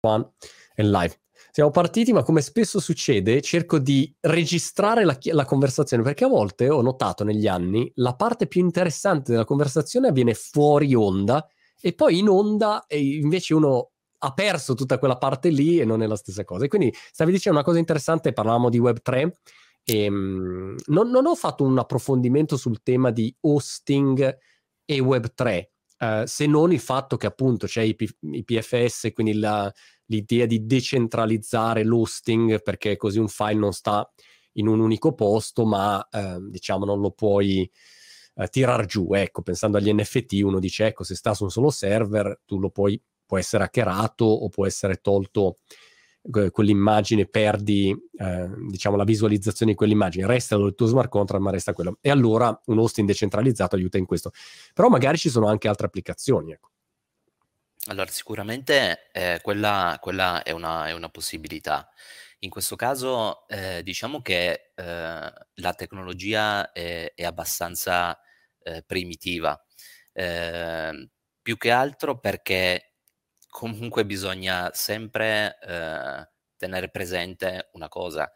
One e live. Siamo partiti, ma come spesso succede, cerco di registrare la, la, conversazione perché a volte ho notato negli anni la parte più interessante della conversazione avviene fuori onda e poi in onda e invece uno ha perso tutta quella parte lì e non è la stessa cosa. E quindi stavi dicendo una cosa interessante, parlavamo di Web3 e um, non, non, ho fatto un approfondimento sul tema di hosting e Web3, uh, eh, se non il fatto che appunto c'è i, P- i PFS, quindi la, l'idea di decentralizzare l'hosting perché così un file non sta in un unico posto, ma uh, diciamo non lo puoi uh, tirar giù. Ecco, pensando agli NFT, uno dice ecco, se sta su un solo server, tu lo puoi può essere hackerato o può essere tolto quell'immagine, perdi eh, diciamo la visualizzazione di quell'immagine, resta il tuo smart contract ma resta quello. E allora un hosting decentralizzato aiuta in questo. Però magari ci sono anche altre applicazioni. Ecco. Allora, sicuramente eh, quella, quella è, una, è, una, possibilità. In questo caso eh, diciamo che eh, la tecnologia è, è abbastanza eh, primitiva, eh, più che altro perché comunque bisogna sempre eh, tenere presente una cosa,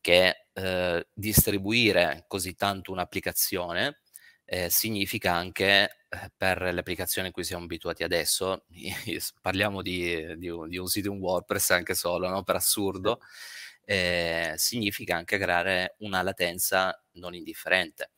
che eh, distribuire così tanto un'applicazione eh, significa anche eh, per le applicazioni a cui siamo abituati adesso, parliamo di, di, un, di, un, sito in WordPress anche solo, no? per assurdo, eh, significa anche creare una latenza non indifferente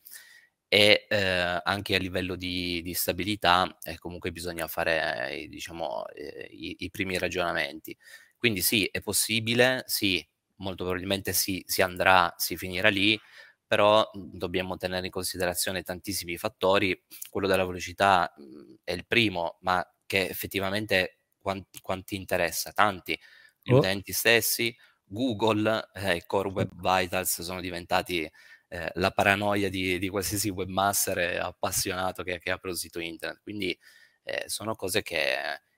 e eh, anche a livello di, di stabilità eh, comunque bisogna fare eh, diciamo, eh, i, i, primi ragionamenti. Quindi sì, è possibile, sì, molto probabilmente sì, si andrà, si finirà lì, però mhmm, dobbiamo tenere in considerazione tantissimi fattori. Quello della velocità mh, mhmm, è il primo, ma che effettivamente quanti, quanti interessa? Tanti, gli oh. utenti stessi, Google e eh, Core Web Vitals sono diventati eh, la paranoia di, di, qualsiasi webmaster appassionato che, che apre un sito internet. Quindi eh, sono cose che,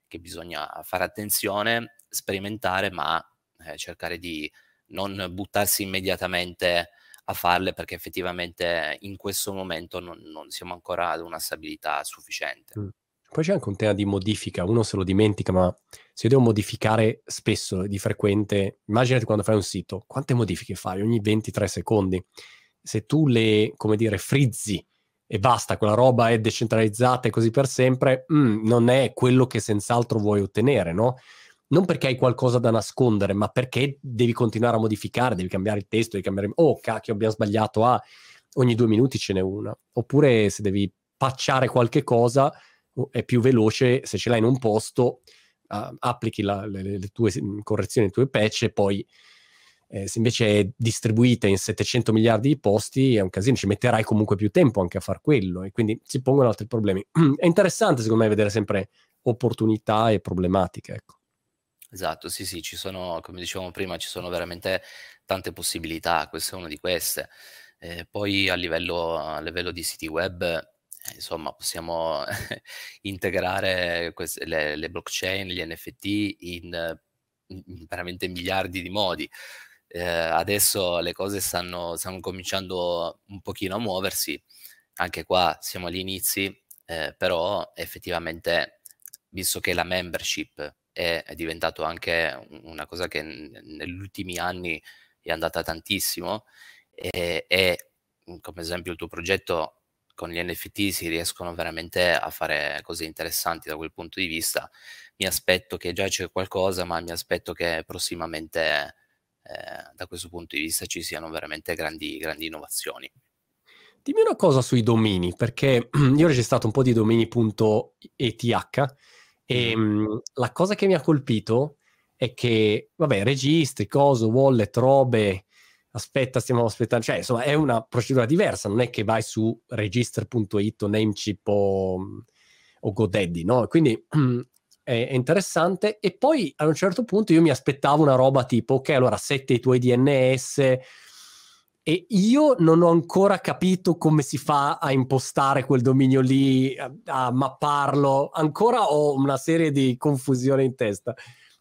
che, bisogna fare attenzione, sperimentare, ma eh, cercare di non buttarsi immediatamente a farle perché effettivamente in questo momento non, non siamo ancora ad una stabilità sufficiente. Mm. Poi c'è anche un tema di modifica, uno se lo dimentica, ma se io devo modificare spesso, di frequente, immaginati quando fai un sito, quante modifiche fai? Ogni 23 secondi se tu le, come dire, frizzi e basta, quella roba è decentralizzata e così per sempre, mm, non è quello che senz'altro vuoi ottenere, no? Non perché hai qualcosa da nascondere, ma perché devi continuare a modificare, devi cambiare il testo, devi cambiare... Oh, cacchio, abbiamo sbagliato, ah, ogni due minuti ce n'è una. Oppure se devi pacciare qualche cosa, è più veloce, se ce l'hai in un posto, uh, applichi la, le, le, tue correzioni, le tue patch e poi eh, se invece è distribuita in 700 miliardi di posti è un casino, ci metterai comunque più tempo anche a far quello e quindi si pongono altri problemi. è interessante secondo me vedere sempre opportunità e problematiche. Ecco. Esatto, sì, sì, ci sono, come dicevamo prima, ci sono veramente tante possibilità, questa è una di queste. Eh, poi a livello, a livello, di siti web, eh, insomma, possiamo integrare queste, le, le, blockchain, gli NFT in, in veramente miliardi di modi eh, adesso le cose stanno, stanno, cominciando un pochino a muoversi, anche qua siamo agli inizi, eh, però effettivamente, visto che la membership è, è diventato anche una cosa che negli ultimi anni è andata tantissimo e, e come esempio il tuo progetto con gli NFT si riescono veramente a fare cose interessanti da quel punto di vista. Mi aspetto che già c'è qualcosa, ma mi aspetto che prossimamente eh, da questo punto di vista ci siano veramente grandi, grandi innovazioni. Dimmi una cosa sui domini, perché io ho registrato un po' di domini.eth e mh, la cosa che mi ha colpito è che, vabbè, registri, coso, wallet, robe, aspetta, stiamo aspettando, cioè insomma è una procedura diversa, non è che vai su register.it o Namecheap o, o GoDaddy, no? Quindi è, interessante. E poi a un certo punto io mi aspettavo una roba tipo, ok, allora sette i tuoi DNS e io non ho ancora capito come si fa a impostare quel dominio lì, a, a mapparlo, ancora ho una serie di confusione in testa.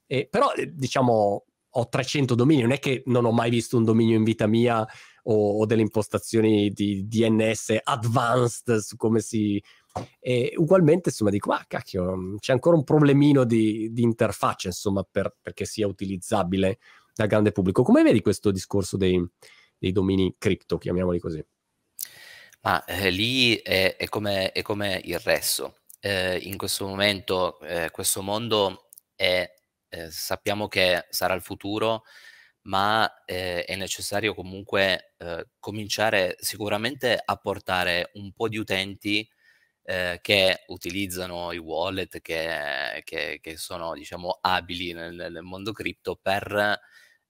Eh, però diciamo ho 300 domini, non è che non ho mai visto un dominio in vita mia o, o delle impostazioni di DNS advanced su come si... E ugualmente, insomma, dico, ah, cacchio, c'è ancora un problemino di, di interfaccia, insomma, per, perché sia utilizzabile dal grande pubblico. Come vedi questo discorso dei, dei domini cripto, chiamiamoli così? Ma eh, lì è, è, come, è, come, il resto. Eh, in questo momento eh, questo mondo è, eh, sappiamo che sarà il futuro, ma eh, è necessario comunque eh, cominciare sicuramente a portare un po' di utenti che utilizzano i wallet, che, che, che sono diciamo abili nel, nel mondo cripto per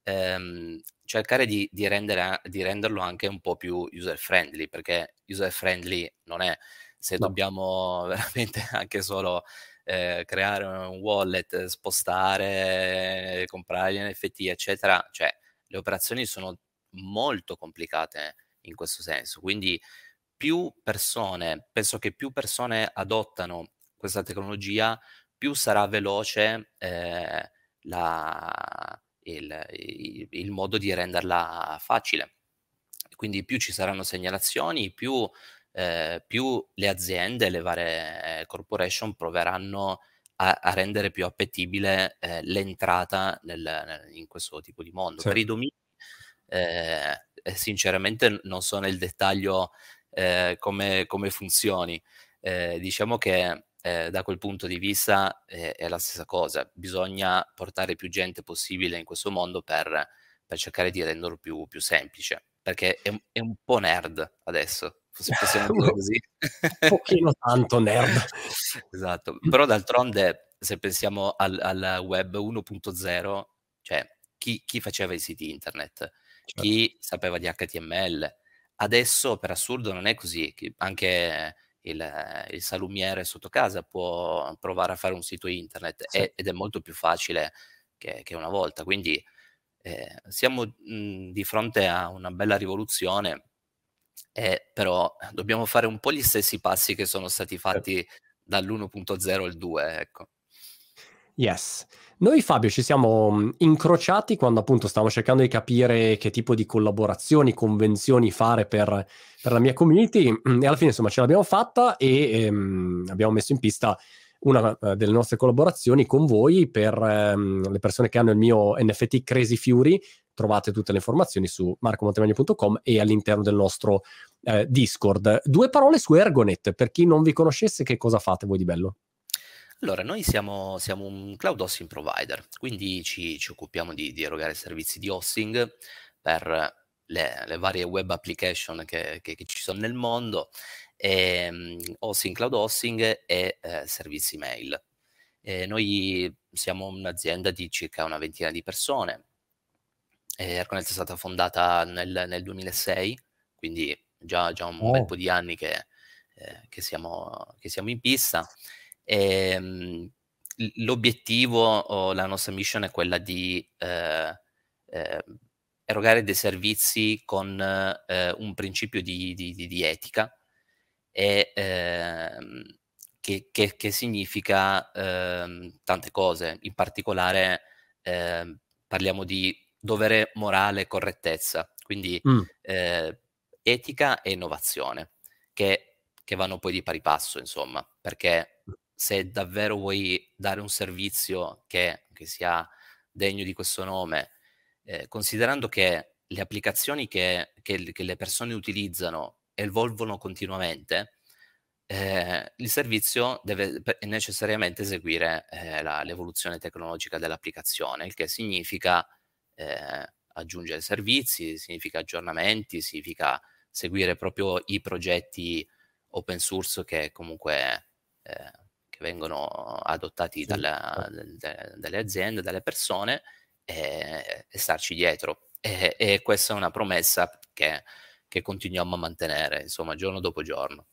ehm, cercare di, di, rendere, di, renderlo anche un po' più user friendly, perché user friendly non è se no. dobbiamo veramente anche solo eh, creare un wallet, spostare, comprare gli NFT, eccetera, cioè le operazioni sono molto complicate in questo senso. Quindi più persone, penso che più persone adottano questa tecnologia, più sarà veloce eh, la, il, il, il modo di renderla facile. Quindi più ci saranno segnalazioni, più, eh, più le aziende, le varie corporation proveranno a, a rendere più appetibile eh, l'entrata nel, nel, in questo tipo di mondo. Sì. Per i domini, eh, sinceramente, non so nel dettaglio eh, come, come funzioni. Eh, diciamo che eh, da quel punto di vista eh, è la stessa cosa, bisogna portare più gente possibile in questo mondo per, per cercare di renderlo più, più semplice, perché è, è, un po' nerd adesso, se possiamo dire così. un pochino tanto nerd. esatto, però d'altronde se pensiamo al, al web 1.0, cioè chi, chi, faceva i siti internet, certo. chi sapeva di HTML, adesso per assurdo non è così, anche il, il, salumiere sotto casa può provare a fare un sito internet sì. ed è molto più facile che, che una volta. Quindi eh, siamo mh, di fronte a una bella rivoluzione, eh, però dobbiamo fare un po' gli stessi passi che sono stati fatti sì. dall'1.0 al 2. Ecco. Yes. Noi Fabio ci siamo mm, incrociati quando appunto stavamo cercando di capire che tipo di collaborazioni, convenzioni fare per, per la mia community mm, e alla fine insomma ce l'abbiamo fatta e ehm, abbiamo messo in pista una uh, delle nostre collaborazioni con voi per um, le persone che hanno il mio NFT Crazy Fury. Trovate tutte le informazioni su marcomontemagno.com e all'interno del nostro uh, Discord. Due parole su Ergonet, per chi non vi conoscesse, che cosa fate voi di bello? Allora, noi siamo, siamo un cloud hosting provider, quindi ci, ci occupiamo di, di, erogare servizi di hosting per le, le varie web application che, che, che, ci sono nel mondo, e, um, hosting, cloud hosting e eh, servizi mail. E noi siamo un'azienda di circa una ventina di persone. Erconet è stata fondata nel, nel 2006, quindi già, già un oh. bel po' di anni che, eh, che, siamo, che siamo in pista. E, ehm, l'obiettivo o la nostra mission è quella di eh, eh, erogare dei servizi con eh, un principio di, di, di, di etica e, ehm, che, che, che, significa ehm, tante cose, in particolare parliamo di dovere morale e correttezza, quindi mm. Eh, etica e innovazione, che, che vanno poi di pari passo, insomma, perché se davvero vuoi dare un servizio che, che sia degno di questo nome, eh, considerando che le applicazioni che, che, che, le persone utilizzano evolvono continuamente, eh, il servizio deve necessariamente seguire eh, la, l'evoluzione tecnologica dell'applicazione, il che significa eh, aggiungere servizi, significa aggiornamenti, significa seguire proprio i progetti open source che comunque eh, vengono adottati dalla, de, dalle aziende, dalle persone e, e starci dietro. E, e, questa è una promessa che, che continuiamo a mantenere, insomma, giorno dopo giorno.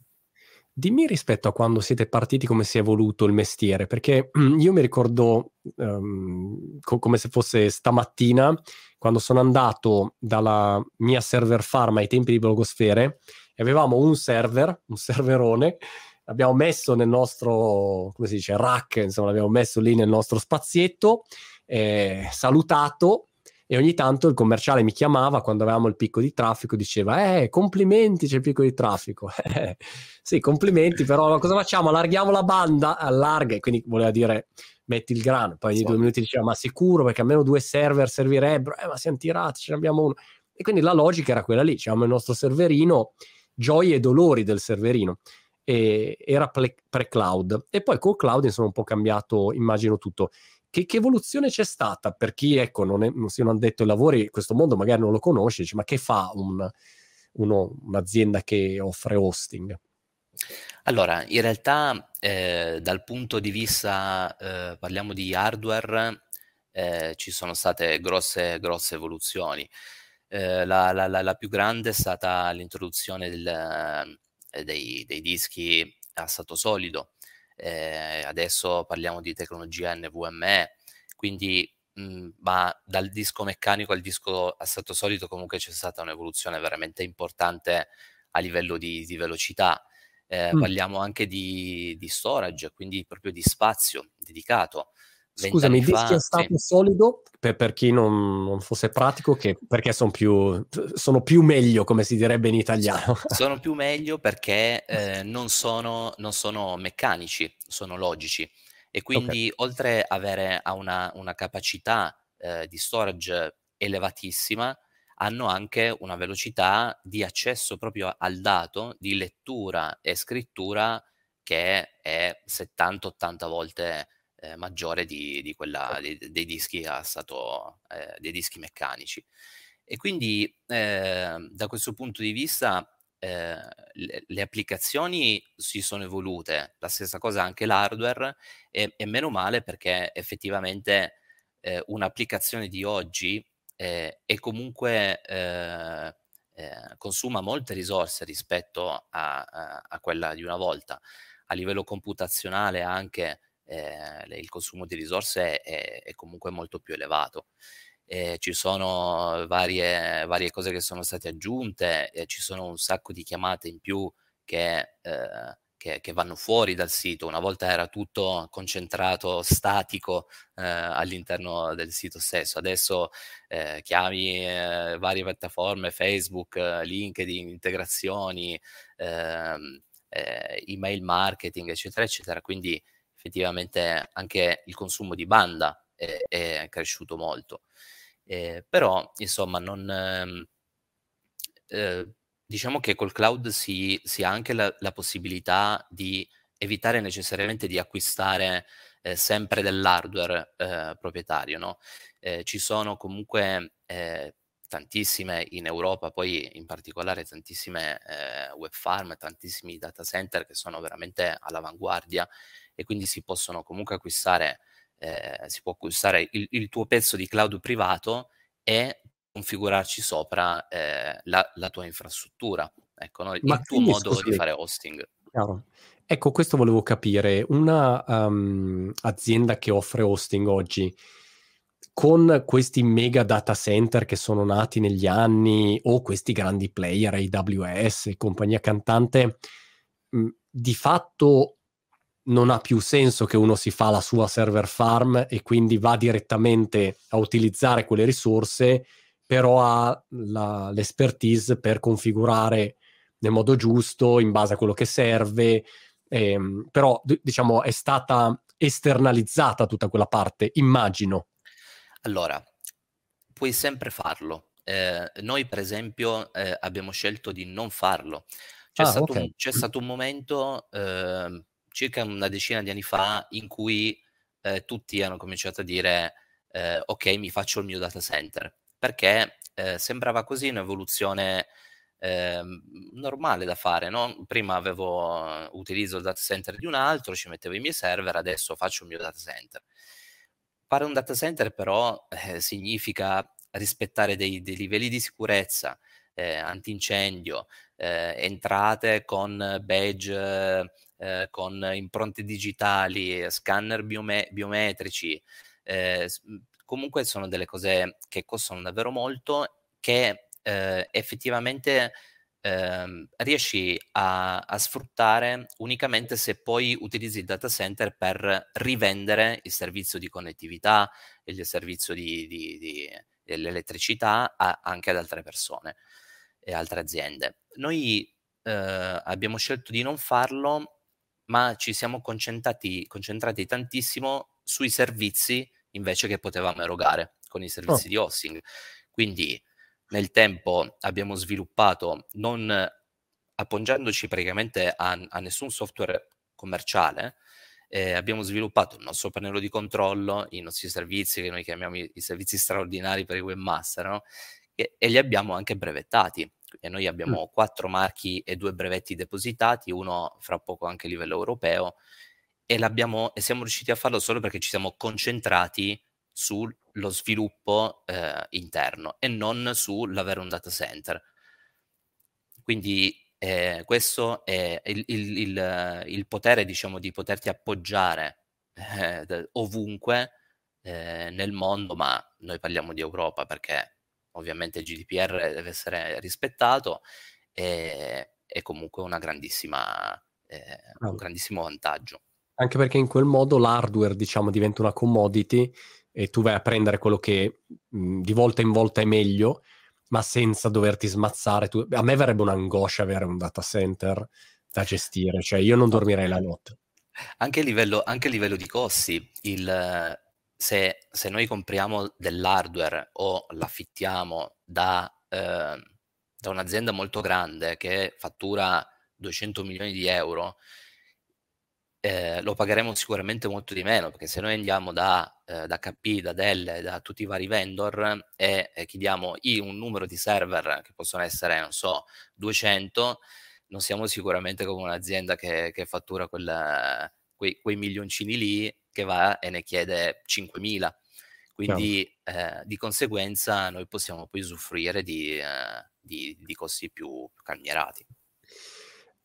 Dimmi rispetto a quando siete partiti, come si è evoluto il mestiere, perché io mi ricordo um, co- come se fosse stamattina, quando sono andato dalla mia server farm ai tempi di Blogosfere, e avevamo un server, un serverone, l'abbiamo messo nel nostro, come si dice, rack, insomma, l'abbiamo messo lì nel nostro spazietto, eh, salutato, e ogni tanto il commerciale mi chiamava quando avevamo il picco di traffico, diceva eh complimenti c'è il picco di traffico, sì complimenti però cosa facciamo? Allarghiamo la banda, allarga e quindi voleva dire metti il grano, poi ogni sì. due minuti diceva ma sicuro perché almeno due server servirebbero, eh ma siamo tirati, ce ne abbiamo uno. E quindi la logica era quella lì, diciamo il nostro serverino, gioie e dolori del serverino e era pre-cloud e poi col cloud insomma un po' cambiato immagino tutto che, che, evoluzione c'è stata per chi ecco, non, è, non si non detto ai lavori, questo mondo magari non lo conosce, dice, ma che fa un, uno, un'azienda che offre hosting? Allora, in realtà eh, dal punto di vista, eh, parliamo di hardware, eh, ci sono state grosse, grosse evoluzioni. Eh, la, la, la, la, più grande è stata l'introduzione del, dei, dei dischi a stato solido, eh, adesso parliamo di tecnologia NVMe, quindi mh, mhmm, ma dal disco meccanico al disco a stato solido comunque c'è stata un'evoluzione veramente importante a livello di, di velocità. Eh, mm. Parliamo anche di, di, storage, quindi proprio di spazio dedicato. Scusami, dischi a stato sì. solido, per, per, chi non, non, fosse pratico, che, perché sono più, sono più meglio, come si direbbe in italiano. Sono più meglio perché eh, non, sono, non, sono, meccanici, sono logici. E quindi okay. oltre ad avere una, una capacità eh, di storage elevatissima, hanno anche una velocità di accesso proprio al dato, di lettura e scrittura che è 70-80 volte eh, maggiore di, di quella dei, dei, dischi a stato, eh, dei dischi meccanici. E quindi eh, da questo punto di vista eh, le, le, applicazioni si sono evolute, la stessa cosa anche l'hardware e, e meno male perché effettivamente eh, un'applicazione di oggi eh, è comunque consuma molte risorse rispetto a, a, a, quella di una volta. A livello computazionale anche eh, il consumo di risorse è, è, comunque molto più elevato. Eh, ci sono varie, varie, cose che sono state aggiunte, eh, ci sono un sacco di chiamate in più che, eh, che, che, vanno fuori dal sito. Una volta era tutto concentrato, statico eh, all'interno del sito stesso. Adesso eh, chiami varie piattaforme, Facebook, LinkedIn, integrazioni, ehm, email marketing, eccetera, eccetera. Quindi effettivamente anche il consumo di banda è, è cresciuto molto. Eh, però, insomma, non, ehm, eh, diciamo che col cloud si, si ha anche la, la, possibilità di evitare necessariamente di acquistare eh, sempre dell'hardware eh, proprietario. No? Eh, ci sono comunque eh, tantissime in Europa, poi in particolare tantissime web farm, tantissimi data center che sono veramente all'avanguardia e quindi si possono comunque acquistare, eh, si può acquistare il, il, tuo pezzo di cloud privato e configurarci sopra eh, la, la, tua infrastruttura, ecco, no? il tuo modo scusami. di fare hosting. Chiaro. Ecco, questo volevo capire. Una um, azienda che offre hosting oggi, con questi mega data center che sono nati negli anni o questi grandi player, AWS, compagnia cantante, mh, di fatto non ha più senso che uno si fa la sua server farm e quindi va direttamente a utilizzare quelle risorse, però ha la, l'expertise per configurare nel modo giusto, in base a quello che serve, ehm, però d- diciamo è stata esternalizzata tutta quella parte, immagino. Allora, puoi sempre farlo. Eh, noi per esempio eh, abbiamo scelto di non farlo. C'è, ah, stato, okay. un, c'è stato, un, momento eh, circa una decina di anni fa in cui eh, tutti hanno cominciato a dire eh, ok mi faccio il mio data center perché eh, sembrava così un'evoluzione ehm, normale da fare no? prima avevo utilizzo il data center di un altro ci mettevo i miei server adesso faccio il mio data center fare un data center però eh, significa rispettare dei, dei, livelli di sicurezza eh, antincendio eh, entrate con badge eh, con impronte digitali, scanner biome- biometrici, eh, comunque sono delle cose che costano davvero molto, che eh, effettivamente ehm, riesci a, a, sfruttare unicamente se poi utilizzi il data center per rivendere il servizio di connettività, il servizio di, di, di l'elettricità a, anche ad altre persone e altre aziende. Noi eh, abbiamo scelto di non farlo, ma ci siamo concentrati, concentrati tantissimo sui servizi invece che potevamo erogare con i servizi oh. di hosting. Quindi nel tempo abbiamo sviluppato, non appoggiandoci praticamente a, a nessun software commerciale, eh, abbiamo sviluppato il nostro pannello di controllo, i nostri servizi, che noi chiamiamo i, i servizi straordinari per i webmaster, no? e, e, li abbiamo anche brevettati. E noi abbiamo mm. quattro marchi e due brevetti depositati, uno fra poco anche a livello europeo, e, e siamo riusciti a farlo solo perché ci siamo concentrati sullo sviluppo eh, interno e non sull'avere un data center. Quindi eh, questo è il, il, il, il, potere, diciamo, di poterti appoggiare eh, ovunque eh, nel mondo, ma noi parliamo di Europa perché ovviamente il GDPR deve essere rispettato e è comunque una grandissima, eh, un grandissimo vantaggio. Anche perché in quel modo l'hardware, diciamo, diventa una commodity e tu vai a prendere quello che mh, di volta in volta è meglio ma senza doverti smazzare. Tu... A me verrebbe un'angoscia avere un data center da gestire, cioè io non dormirei la notte. Anche a livello, anche a livello di costi, il, se, se, noi compriamo dell'hardware o l'affittiamo da, eh, da un'azienda molto grande che fattura 200 milioni di euro, eh, lo pagheremo sicuramente molto di meno, perché se noi andiamo da, eh, da HP, da Dell, da tutti i vari vendor e, e chiediamo un numero di server che possono essere, non so, 200, non siamo sicuramente come un'azienda che, che fattura quel, quei, quei, milioncini lì che va e ne chiede 5.000. Quindi eh, di conseguenza noi possiamo poi usufruire di, eh, di, di costi più, più calmierati.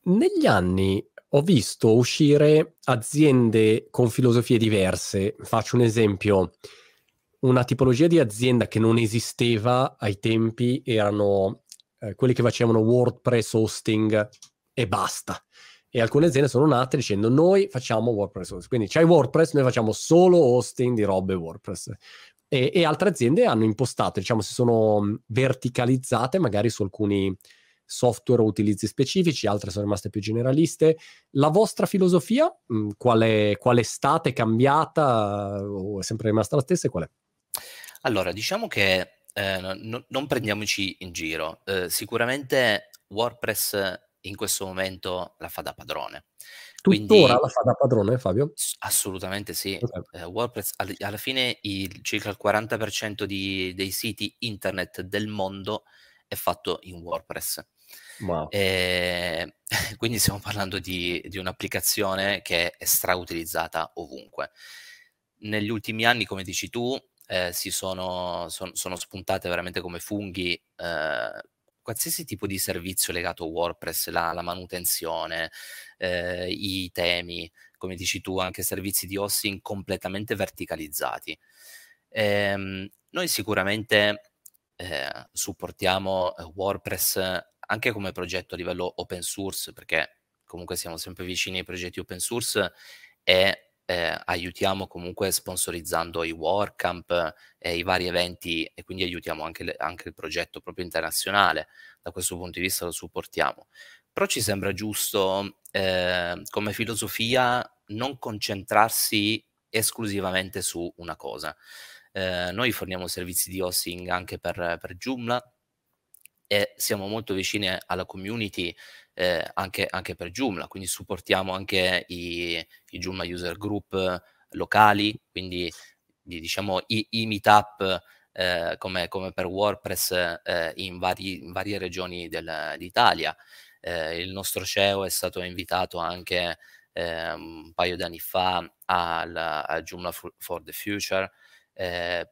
Negli anni ho visto uscire aziende con filosofie diverse. Faccio un esempio. Una tipologia di azienda che non esisteva ai tempi erano eh, quelli che facevano WordPress hosting e basta. E alcune aziende sono nate dicendo noi facciamo WordPress hosting. Quindi c'hai WordPress, noi facciamo solo hosting di robe WordPress. E, e altre aziende hanno impostato, diciamo, si sono verticalizzate magari su alcuni software o utilizzi specifici, altre sono rimaste più generaliste. La vostra filosofia, mh, mm, qual, è, qual è stata? È cambiata o è sempre rimasta la stessa e qual è? Allora, diciamo che eh, no, non prendiamoci in giro. Eh, sicuramente WordPress in questo momento la fa da padrone. Quindi, Tuttora la fa da padrone, Fabio? Assolutamente sì. Okay. Eh, WordPress all- alla fine il, circa il 40% di, dei siti internet del mondo è fatto in WordPress. Wow. E, ehm, quindi stiamo parlando di, di, un'applicazione che è strautilizzata ovunque. Negli ultimi anni, come dici tu, eh, si sono, son, sono, spuntate veramente come funghi eh, qualsiasi tipo di servizio legato a WordPress, la, la manutenzione, eh, i temi, come dici tu, anche servizi di hosting completamente verticalizzati. Ehm, noi sicuramente eh, supportiamo eh, WordPress anche come progetto a livello open source, perché comunque siamo sempre vicini ai progetti open source e eh, aiutiamo comunque sponsorizzando i WordCamp e i vari eventi e quindi aiutiamo anche, le, anche, il progetto proprio internazionale, da questo punto di vista lo supportiamo. Però ci sembra giusto eh, come filosofia non concentrarsi esclusivamente su una cosa. Eh, noi forniamo servizi di hosting anche per, per Joomla e siamo molto vicini alla community eh, anche, anche, per Joomla, quindi supportiamo anche i, i Joomla user group locali, quindi diciamo i, i meetup eh, come, come, per WordPress eh, in, vari, in, varie regioni del, d'Italia. Eh, il nostro CEO è stato invitato anche eh, un paio di anni fa al, al Joomla for the Future eh,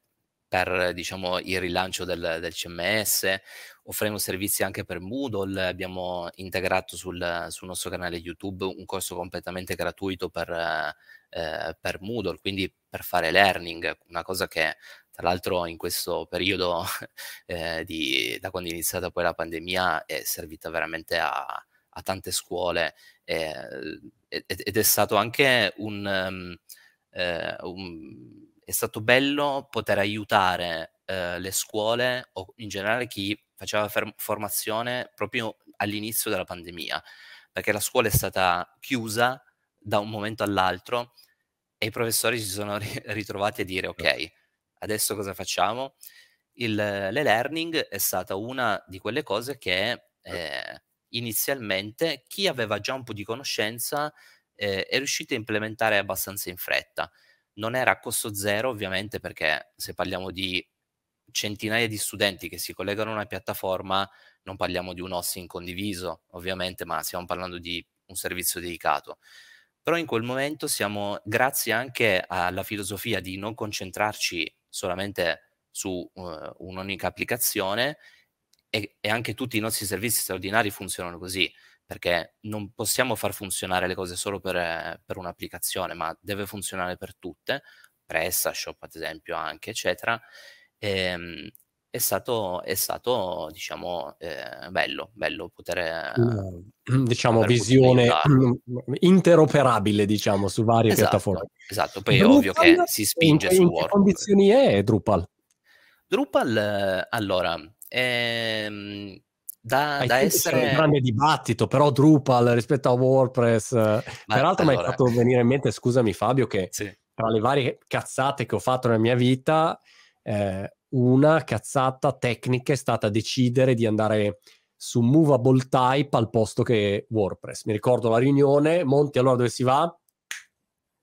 per diciamo, il rilancio del, del, CMS, offriamo servizi anche per Moodle, abbiamo integrato sul, sul nostro canale YouTube un corso completamente gratuito per, eh, per Moodle, quindi per fare learning, una cosa che tra l'altro in questo periodo eh, di, da quando è iniziata poi la pandemia è servita veramente a, a tante scuole eh, ed è stato anche un, um, un è stato bello poter aiutare eh, le scuole o in generale chi faceva fer- formazione proprio all'inizio della pandemia, perché la scuola è stata chiusa da un momento all'altro e i professori si sono ri- ritrovati a dire ok, adesso cosa facciamo? Il, l'e-learning è stata una di quelle cose che eh, inizialmente chi aveva già un po' di conoscenza eh, è riuscito a implementare abbastanza in fretta. Non era a costo zero, ovviamente, perché se parliamo di centinaia di studenti che si collegano a una piattaforma, non parliamo di un hosting condiviso, ovviamente, ma stiamo parlando di un servizio dedicato. Però in quel momento siamo, grazie anche alla filosofia di non concentrarci solamente su uh, un'unica applicazione, e, e, anche tutti i nostri servizi straordinari funzionano così, perché non possiamo far funzionare le cose solo per, per un'applicazione, ma deve funzionare per tutte, PrestaShop ad esempio anche, eccetera. E, ehm, è stato, è stato diciamo, eh, bello, bello poter... Mm, diciamo, visione interoperabile, diciamo, su varie esatto, piattaforme. Esatto, poi Drupal, è ovvio che si spinge in, su in WordPress. che condizioni è Drupal? Drupal, allora, ehm, da, da essere... Un grande dibattito, però Drupal rispetto a WordPress... Ma, Peraltro allora... mi hai fatto venire in mente, scusami Fabio, che sì. tra le varie cazzate che ho fatto nella mia vita... Eh, una cazzata tecnica è stata decidere di andare su Movable Type al posto che WordPress. Mi ricordo la riunione, Monti, allora dove si va?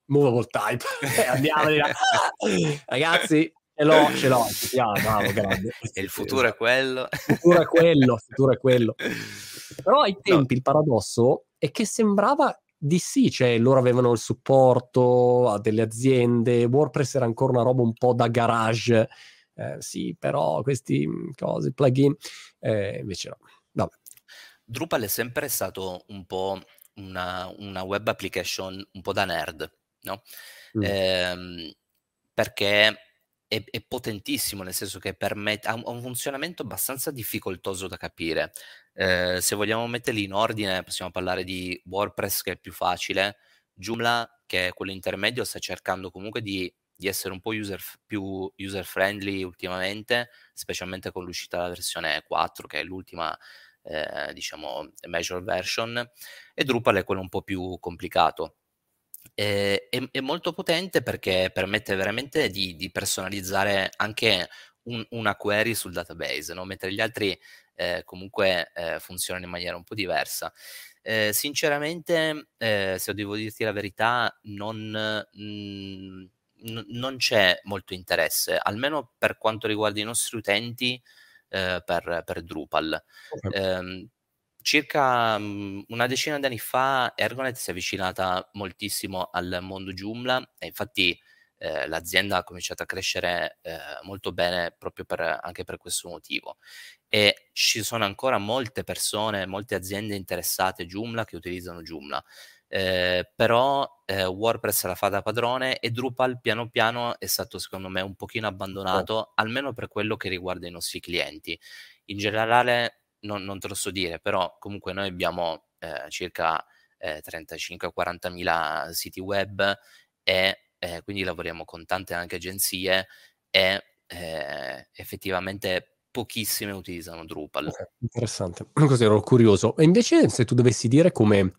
Movable Type. Andiamo di là. Ragazzi, ce l'ho, ce l'ho. Yeah, bravo, grande. Il futuro è quello. Il futuro è quello, il futuro è quello. Però ai tempi no. il paradosso è che sembrava di sì, cioè loro avevano il supporto a delle aziende, WordPress era ancora una roba un po' da garage, eh, sì, però questi mm, cose, plugin, eh, invece no. Vabbè. Drupal è sempre stato un po' una, una web application un po' da nerd, no? Mm. Eh, perché è, è, potentissimo, nel senso che permette, ha un, un funzionamento abbastanza difficoltoso da capire. Eh, se vogliamo metterli in ordine, possiamo parlare di WordPress che è più facile, Joomla che è quello intermedio sta cercando comunque di di essere un po' user, più user friendly ultimamente, specialmente con l'uscita della versione 4, che è l'ultima, eh, diciamo, major version, e Drupal è quello un po' più complicato. E, è, è, molto potente perché permette veramente di, di personalizzare anche un, una query sul database, no? mentre gli altri eh, comunque eh, funzionano in maniera un po' diversa. Eh, sinceramente, eh, se devo dirti la verità, non... Mh, mm, non c'è molto interesse, almeno per quanto riguarda i nostri utenti eh, per, per, Drupal. Okay. Circa um, una decina di anni fa Ergonet si è avvicinata moltissimo al mondo Joomla e infatti eh, l'azienda ha cominciato a crescere eh, molto bene proprio per, anche per questo motivo e ci sono ancora molte persone, molte aziende interessate a Joomla che utilizzano Joomla. Eh, però eh, WordPress la fa da padrone e Drupal piano piano è stato secondo me un pochino abbandonato, oh. almeno per quello che riguarda i nostri clienti. In generale non, non te lo so dire, però comunque noi abbiamo eh, circa 35-40 eh, mila siti web e eh, quindi lavoriamo con tante anche agenzie e eh, effettivamente pochissime utilizzano Drupal. Okay, interessante, così ero curioso. E invece se tu dovessi dire come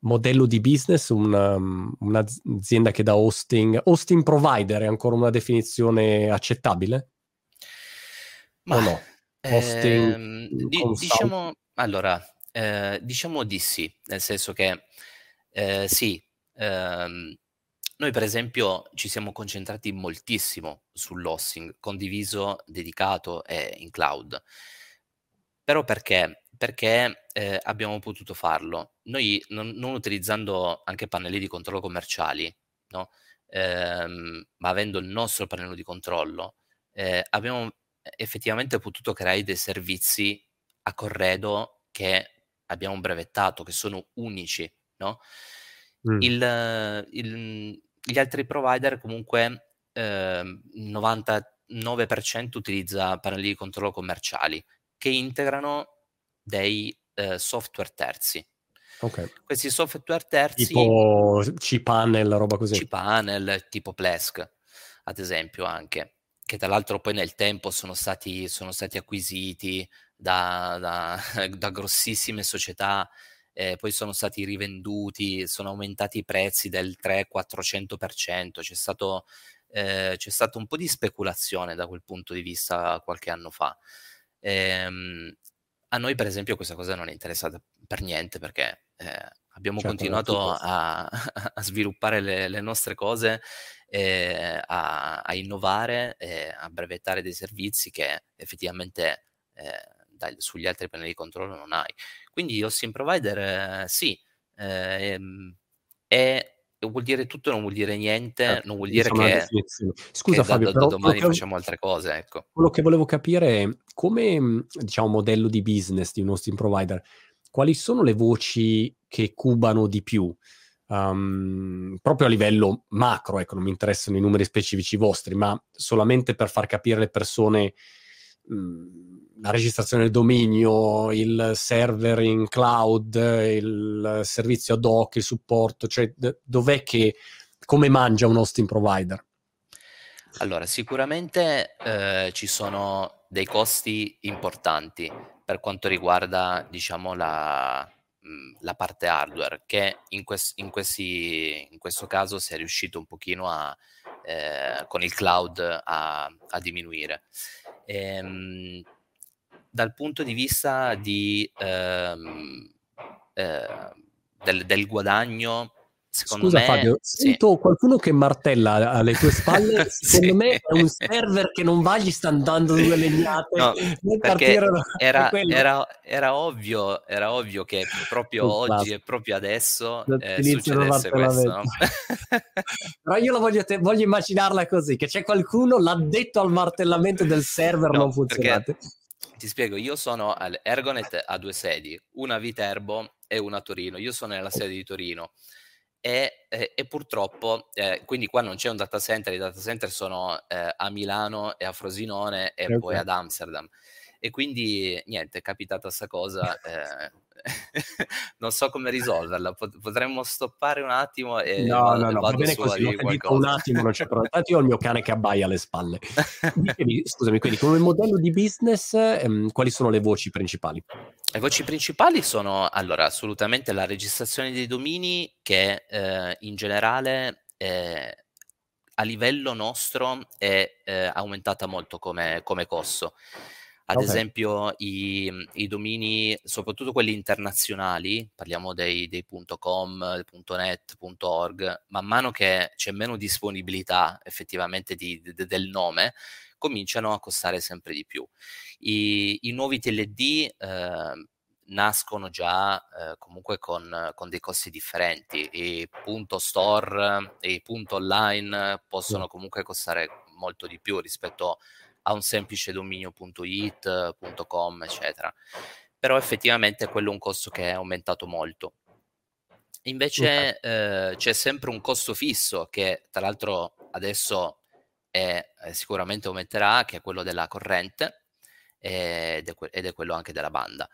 modello di business, una, un'azienda che dà hosting, hosting provider è ancora una definizione accettabile? Ma, o no? Hosting, ehm, di, diciamo, allora, eh, diciamo di sì, nel senso che eh, sì, ehm, noi per esempio ci siamo concentrati moltissimo sull'hosting condiviso, dedicato e in cloud. Però perché? Perché eh, abbiamo potuto farlo. Noi non, non, utilizzando anche pannelli di controllo commerciali, no? ehm, ma avendo il nostro pannello di controllo, eh, abbiamo effettivamente potuto creare dei servizi a corredo che abbiamo brevettato, che sono unici. No? Mm. Il, il, gli altri provider comunque eh, 99% utilizza pannelli di controllo commerciali che integrano dei eh, software terzi. Okay. Questi software terzi... Tipo cPanel, roba così. cPanel, tipo Plesk, ad esempio anche. Che tra l'altro poi nel tempo sono stati, sono stati acquisiti da, da, da grossissime società, eh, poi sono stati rivenduti, sono aumentati i prezzi del 300-400%, c'è stato, eh, c'è stato un po' di speculazione da quel punto di vista qualche anno fa. Ehm, a noi per esempio questa cosa non è interessata per niente perché eh, abbiamo certo, continuato a, a, sviluppare le, le nostre cose eh, a, a, innovare e a brevettare dei servizi che effettivamente eh, dai, sugli altri pannelli di controllo non hai. Quindi hosting provider sì, eh, è, vuol dire tutto, non vuol dire niente, certo, non vuol dire che, Scusa che Fabio, da, da domani facciamo altre cose. Ecco. Quello che volevo capire è come, diciamo, modello di business di un hosting provider, quali sono le voci che cubano di più? Um, proprio a livello macro, ecco, non mi interessano i numeri specifici vostri, ma solamente per far capire alle persone mh, mhmm, la registrazione del dominio, il server in cloud, il servizio ad hoc, il supporto, cioè dov'è che, come mangia un hosting provider? Allora, sicuramente eh, ci sono dei costi importanti per quanto riguarda, diciamo, la, la parte hardware che in, quest- in, questi, in, questo caso si è riuscito un pochino a, eh, con il cloud a, a diminuire. Ehm, dal punto di vista di, ehm, eh, del, del, guadagno Secondo Scusa me, Fabio, sì. sento qualcuno che martella alle tue spalle, secondo sì. me è un server che non va, gli sta andando due legnate. No, era, era, era, ovvio, era ovvio che proprio oh, oggi e proprio adesso eh, succedesse questo. No? Però io lo voglio, te- voglio, immaginarla così, che c'è qualcuno l'addetto al martellamento del server no, non funzionante. Ti spiego, io sono all'Ergonet a due sedi, una a Viterbo e una a Torino. Io sono nella sede di Torino e, e, e purtroppo, eh, quindi qua non c'è un data center, i data center sono eh, a Milano e a Frosinone e okay. poi ad Amsterdam. E quindi niente, è capitata questa cosa. Eh, non so come risolverla. Potremmo stoppare un attimo e no, vado, no, no, va bene così. un attimo, non c'è problema. Tanto io ho il mio cane che abbaia alle spalle. scusami, quindi come modello di business, ehm, quali sono le voci principali? Le voci principali sono allora assolutamente la registrazione dei domini che eh, in generale eh, a livello nostro è eh, aumentata molto come, come costo. Ad okay. esempio i, i, domini, soprattutto quelli internazionali, parliamo dei, dei .com, .net, .org, man mano che c'è meno disponibilità effettivamente di, de, del nome, cominciano a costare sempre di più. I, i nuovi TLD eh, nascono già eh, comunque con, con, dei costi differenti. I punto store e i punto online possono comunque costare molto di più rispetto a a un semplice dominio.it, .com, eccetera. Però effettivamente quello è un costo che è aumentato molto. Invece okay. eh, c'è sempre un costo fisso che tra l'altro adesso è, eh, sicuramente aumenterà, che è quello della corrente ed è, ed è quello anche della banda.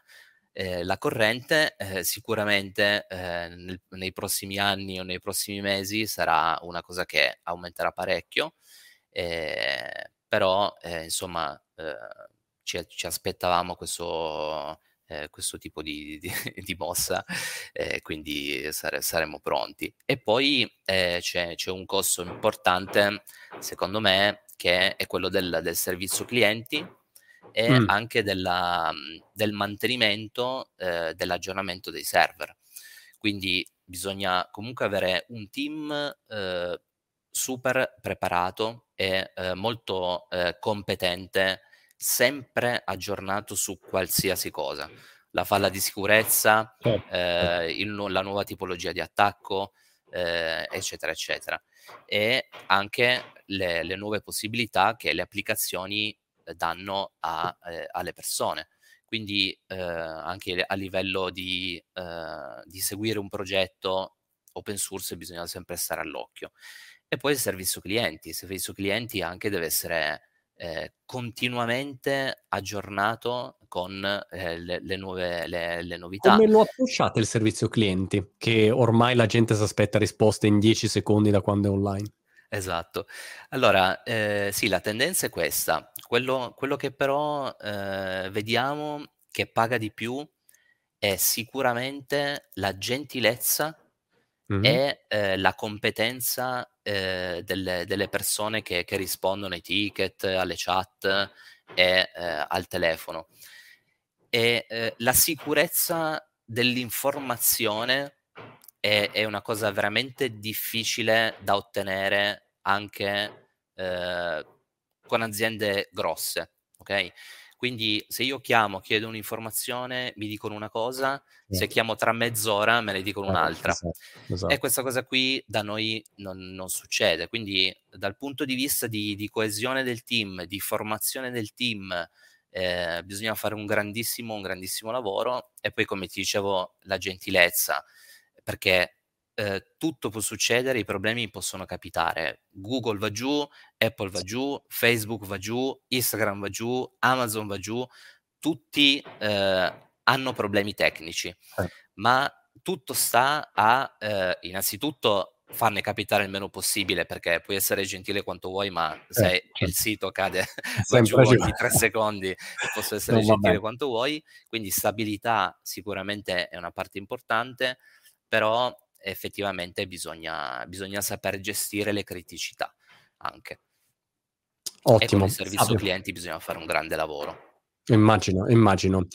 Eh, la corrente eh, sicuramente eh, nel, nei prossimi anni o nei prossimi mesi sarà una cosa che aumenterà parecchio eh, però eh, insomma eh, ci, ci, aspettavamo questo, eh, questo tipo di, di, di mossa, eh, quindi sare, saremo pronti. E poi eh, c'è, c'è, un costo importante, secondo me, che è quello del, del servizio clienti e mm. anche della, del mantenimento, eh, dell'aggiornamento dei server. Quindi bisogna comunque avere un team super preparato e eh, molto eh, competente, sempre aggiornato su qualsiasi cosa. La falla di sicurezza, certo, certo. eh, il, la nuova tipologia di attacco, eh, eccetera, eccetera. E anche le, le, nuove possibilità che le applicazioni danno a, eh, alle persone. Quindi eh, anche a livello di, di seguire un progetto open source bisogna sempre stare all'occhio. E poi il servizio clienti. Il servizio clienti anche deve essere eh, continuamente aggiornato con eh, le, le, nuove le, le, novità. Come lo approcciate il servizio clienti? Che ormai la gente si aspetta risposte in 10 secondi da quando è online. Esatto. Allora, ehm, sì, la tendenza è questa. Quello quello che però, ehm, vediamo che paga di più è sicuramente la gentilezza Mh-mh. e, ehm, la competenza, ehm, delle delle persone che che rispondono ai ticket, alle chat e, ehm, al telefono. E, ehm, la sicurezza dell'informazione è è una cosa veramente difficile da ottenere anche, ehm, con aziende grosse, okay? Quindi se io chiamo, chiedo un'informazione, mi dicono una cosa, se Certo. chiamo tra mezz'ora me ne dicono Eh, un'altra. esatto, E esatto. questa cosa qui da noi non non succede. Quindi dal punto di vista di di coesione del team, di formazione del team, ehm, bisogna fare un grandissimo un grandissimo lavoro e poi come ti dicevo la gentilezza, perché, ehm, tutto può succedere, i problemi possono capitare. Google va giù, Apple va giù, Facebook va giù, Instagram va giù, Amazon va giù, tutti, ehm, hanno problemi tecnici, Eh. ma tutto sta a, ehm, innanzitutto farne capitare il meno possibile, perché puoi essere gentile quanto vuoi, ma Eh, se il certo. sito cade va giù ogni 3 secondi, posso essere va gentile quanto vuoi, quindi stabilità sicuramente è una parte importante, però effettivamente bisogna bisogna saper gestire le criticità anche. E con il Ottimo, servizio Fabio. clienti bisogna fare un grande lavoro. Immagino, immagino.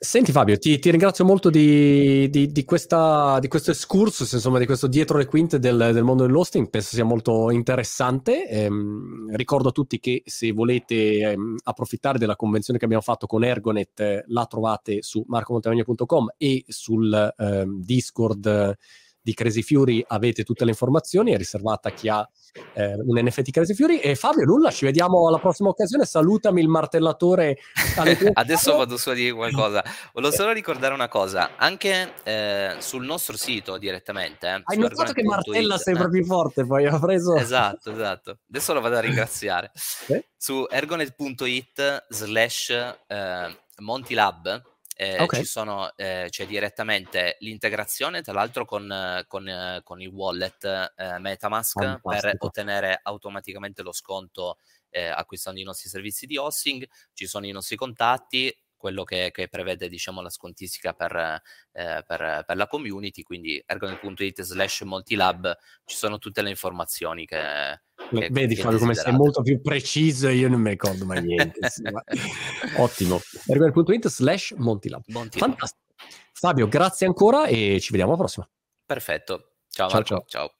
Senti Fabio, ti ti ringrazio molto di di di questa di questo excursus, insomma, di questo dietro le quinte del del mondo dell'hosting, penso sia molto interessante. Ehm, ricordo a tutti che se volete, ehm, approfittare della convenzione che abbiamo fatto con Ergonet, la trovate su marcomontemagno.com e sul, ehm, Discord di Crazy Fury avete tutte le informazioni, è riservata a chi ha, ehm, un NFT Crazy Fury. E Fabio nulla, ci vediamo alla prossima occasione. Salutami il martellatore Adesso vado su a dire qualcosa. Volevo solo ricordare una cosa, anche, ehm, sul nostro sito direttamente, eh, Hai notato che martella ergonet.it sempre eh. più forte poi, ha preso Esatto, esatto. Adesso lo vado a ringraziare. Su ergonet.it slash, ehm, Montilab, ehm, Okay. ci sono ehm, c'è direttamente l'integrazione, tra l'altro con con con il wallet, ehm, MetaMask per Fantastico. ottenere automaticamente lo sconto, ehm, acquistando i nostri servizi di hosting. Ci sono i nostri contatti, quello che che prevede, diciamo, la scontistica per ehm, per per la community, quindi ergonet.it slash Montilab ci sono tutte le informazioni che che Vedi che Fabio come sei molto più preciso, io non mi ricordo mai niente, insomma. Ottimo. Ergonet.it slash Montilab. Montilab. Fantastico. Fabio, grazie ancora e ci vediamo alla prossima. Perfetto. Ciao Ciao, Marco, ciao. ciao.